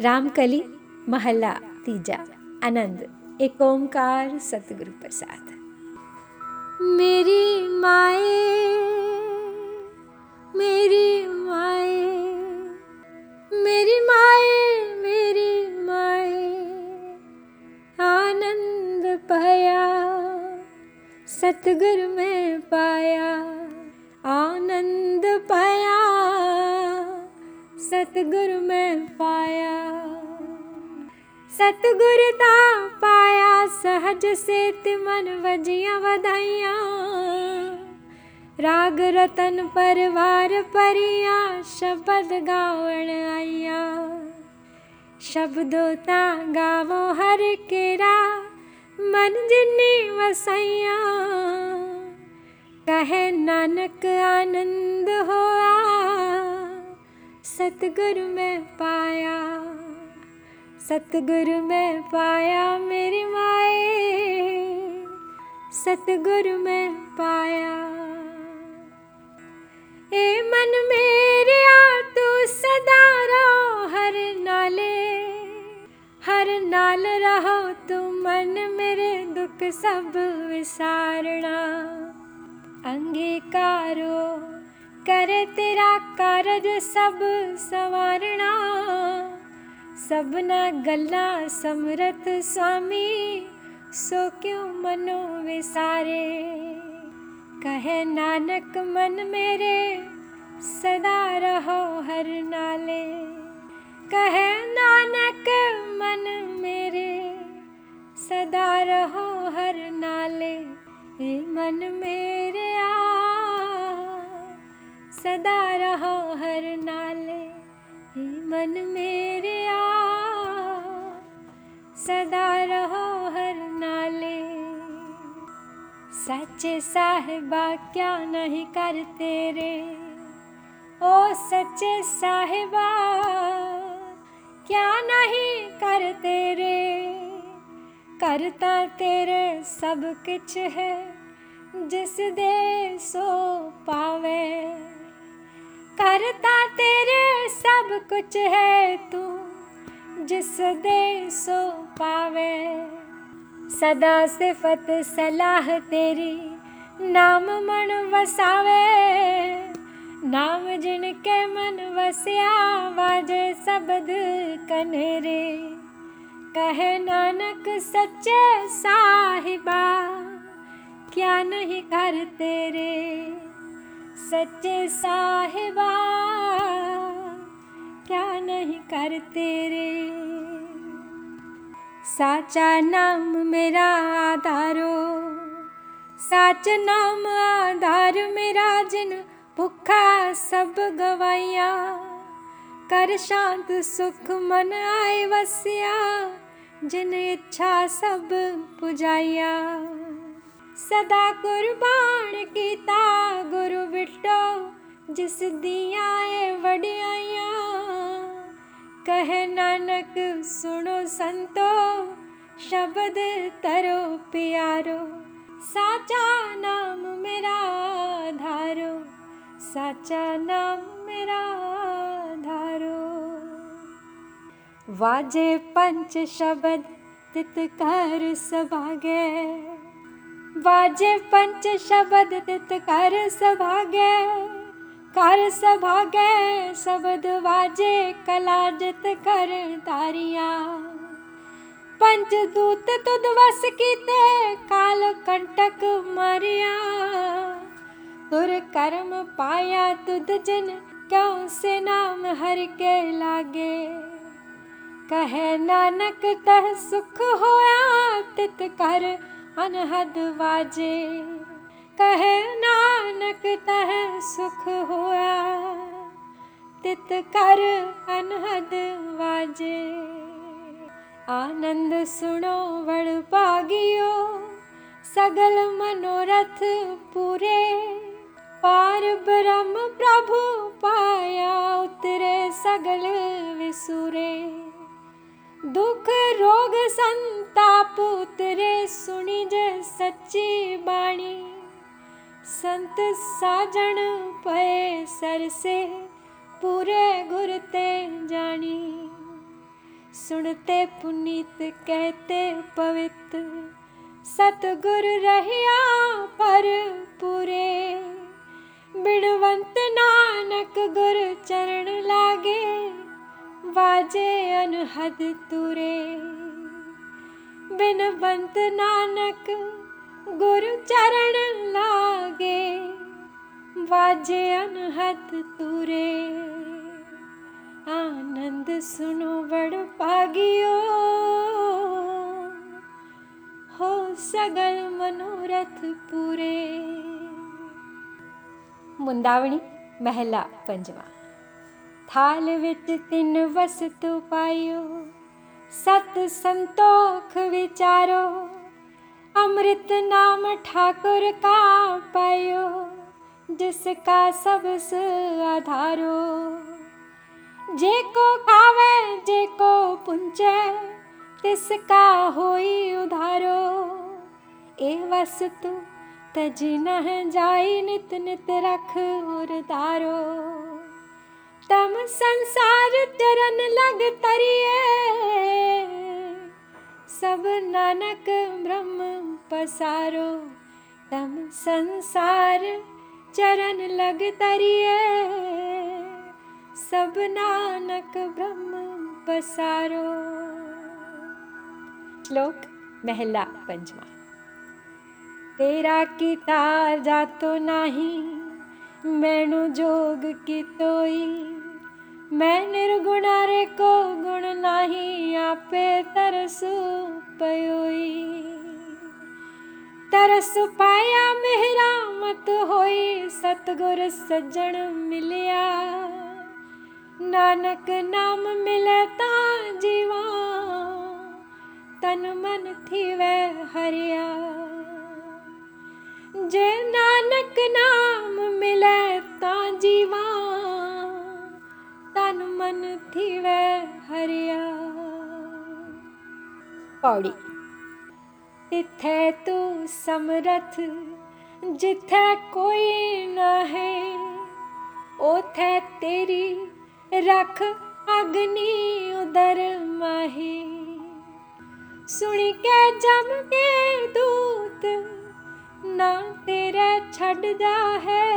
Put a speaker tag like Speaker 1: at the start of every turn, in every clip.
Speaker 1: रामकली, महला, तीजा, आनंद, एक ओंकार सतगुरु प्रसाद। मेरी माए मेरी माए मेरी माए मेरी माए, आनंद पाया, सतगुरु में पाया, आनंद पाया सतगुरु में पाया। सतगुरु ता पाया, सहज से मन वजिया वधाइया। राग रतन परिवार परिया शब्द गावण आइया। शब्दों ता गावो हर केरा, मन जिन्नी वसैया कहे नानक आनंद होआ। सतगुरु में पाया, सतगुरु में पाया मेरी माए, सतगुरु में पाया। ए मन मेरे आ तू सदा रहो हर नाले, हर नाल रहो तू मन मेरे दुख सब विसारना। अंगीकारो करे तेरा कारज सब सवारना सबना गल्ला समरथ स्वामी, सो क्यों मनो विसारे? कहे नानक मन मेरे, सदा रहो हर नाले। कहे नानक मन मेरे, सदा रहो हर नाले। ए मन मेरे आ सदा रहो हर नाले ए मन मेरे आ। सदा रहो हर नाले सच्चे साहिबा क्या नहीं कर तेरे? ओ सच्चे साहिबा, क्या नहीं कर तेरे? करता तेरे सब कुछ है, जिस दे सो पावे। करता तेरे सब कुछ है तू, जिस दे सो पावे। सदा सिफत सलाह तेरी नाम मन वसावे। नाम जिनके मन वसिया, वाजे शब्द कनेरे कहे नानक सच्चे साहिबा, क्या नहीं कर तेरे? सच्चे साहिबा, क्या नहीं कर तेरे? साचा नाम मेरा आधारो, साच नाम आधार मेरा जिन भुखा सब गवाइया। कर शांत सुख मन आए वसिया, जिन इच्छा सब पुजाइया सदा कुर्बान बिटो जिस दिया वडियाइया कहे नानक सुनो संतो शब्द तरो प्यारो नाम मेरा धारो साचा नाम मेरा धारो। वाजे पंच शब्द तित कर सभागे वाजे पंच शब्द तित कर सभागे कर सभागे शब्द वाजे कला जित कर तारिया पंच दूत तुद वस कीते काल कंटक मारिया तुर कर्म पाया तुद जिन क्यों से नाम हर के लागे कहे नानक तह सुख होया तित कर अनहद वाजे कहे नानक तह सुख होया तित कर अनहद वाजे। आनंद सुनो वड़ पागियो। सगल मनोरथ पूरे। पार ब्रह्म प्रभु पाया उतरे सगल विसुरे। दुख रोग संताप उतरे सुनी जे सच्ची बाणी संत साजन पे सर से पूरे गुर जानी। सुनते पुनीत कहते पवित्र सतगुर रहिया पर पूरे। बिणवंत नानक गुर चरण लागे वाजे अनहद तुरे। बिनवंत नानक गुरु चरण लागे वाजे अनहद तुरे आनंद सुनो बड़ पागियो हो सगल मनोरथ पूरे मुंदावणी महला पंजवा थाल विच तिन वस्तु पायो सत संतोख विचारो अमृत नाम ठाकुर का पायो, जिसका सबस आधारो। जे को खावे, जे को पुंचे तिसका होई उधारो। ए वस्तु तज न जाई, नित नित रख और दारो। तम संसार चरण लग तरिए सब नानक ब्रह्म पसारो। तम संसार चरण लग तरिए सब नानक ब्रह्म पसारो। श्लोक महला पंचमा। तेरा की तार जातो नाही मैनु जोग की तोई। मैं निर्गुणा रे को गुण नाही आपे तरसु पयोई तरस पाया मेहरा मत होई सतगुर सज्जन मिलिया नानक नाम मिले ता जीवा तन मन थी वह हरिया जे पौड़ी तिथे तू समरथ, जिथे कोई न है, ओथे तेरी रख अग्नि उदर माही। सुनी के जम के दूत, ना तेरे छड़ जा है।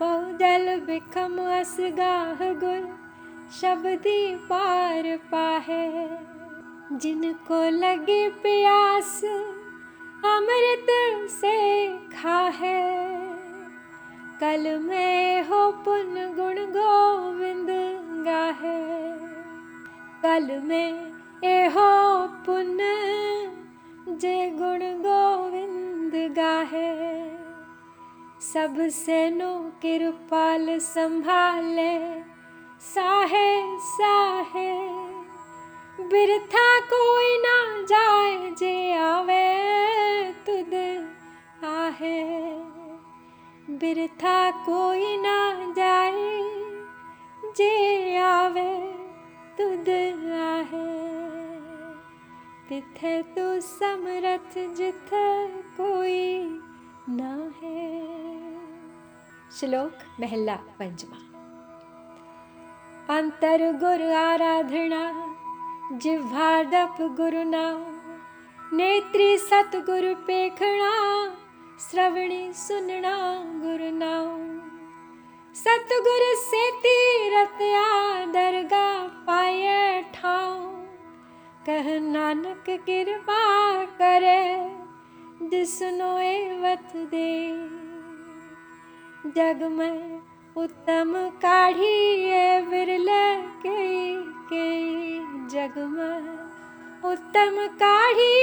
Speaker 1: बहुजल बिखम असगाह गुर शब्दी पार पाहे। जिनको लगी प्यास, अमृत से खा है। कल में हो पुन गुण गोविंद गाहे। कल में ए हो पुन जे गुण गोविंद गाहे। सबसे नो कृपाल संभाले, साहे साहे। बिरथा कोई ना जाए, जे आवे तुद आहे। बिरथा कोई ना जाए, जे आवे तुद आहे। तिथे तू समरथ जिथे कोई ना है। श्लोक महला पंचमा। अंतर गुर आराधना नाम नेत्री सतगुरु पेखणा श्रवणी सुनना गुरु नाम सतगुर से तीरतया दरगा पाए ठाओ कह नानक कृपा करे जिसनो एवत दे। जग में उत्तम काढ़ी बिरल के के जग उत्तम काढ़ी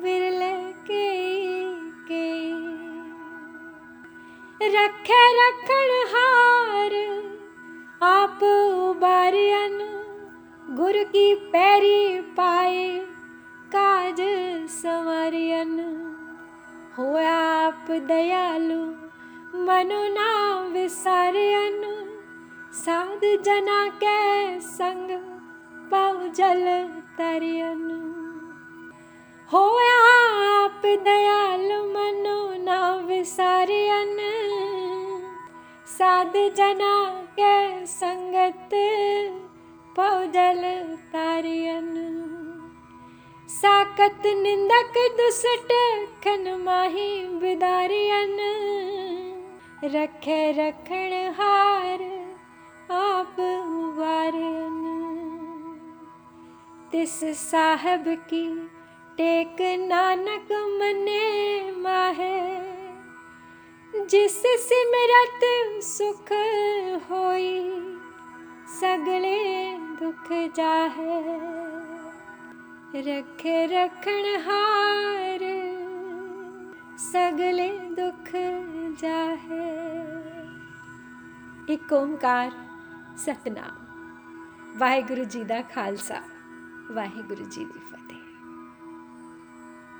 Speaker 1: बिरले के के। रखे रखण हार, आप उबारियन गुर की पैरी पाए, काज संवरियन हो आप दयालु मनुना विसरन साध जना के संग पव जल तरियन। हो आप दयालु मनो ना विसारियन साध जना के संगत पव जल तारियन। साकत निंदक दुष्ट खन माही बिदारियन। रख रखण हार आप उबारन तिस साहब की टेक नानक मने माहे, जिस सिमरत सुख होई, सगले दुख जाहे। रख रखण हार, सगले दुख ਜਾਹੇ ਇੱਕ ਓੰਕਾਰ ਸਤਨਾਮ। ਵਾਹਿਗੁਰੂ ਜੀ ਦਾ ਖਾਲਸਾ ਵਾਹਿਗੁਰੂ ਜੀ ਦੀ ਫਤਿਹ।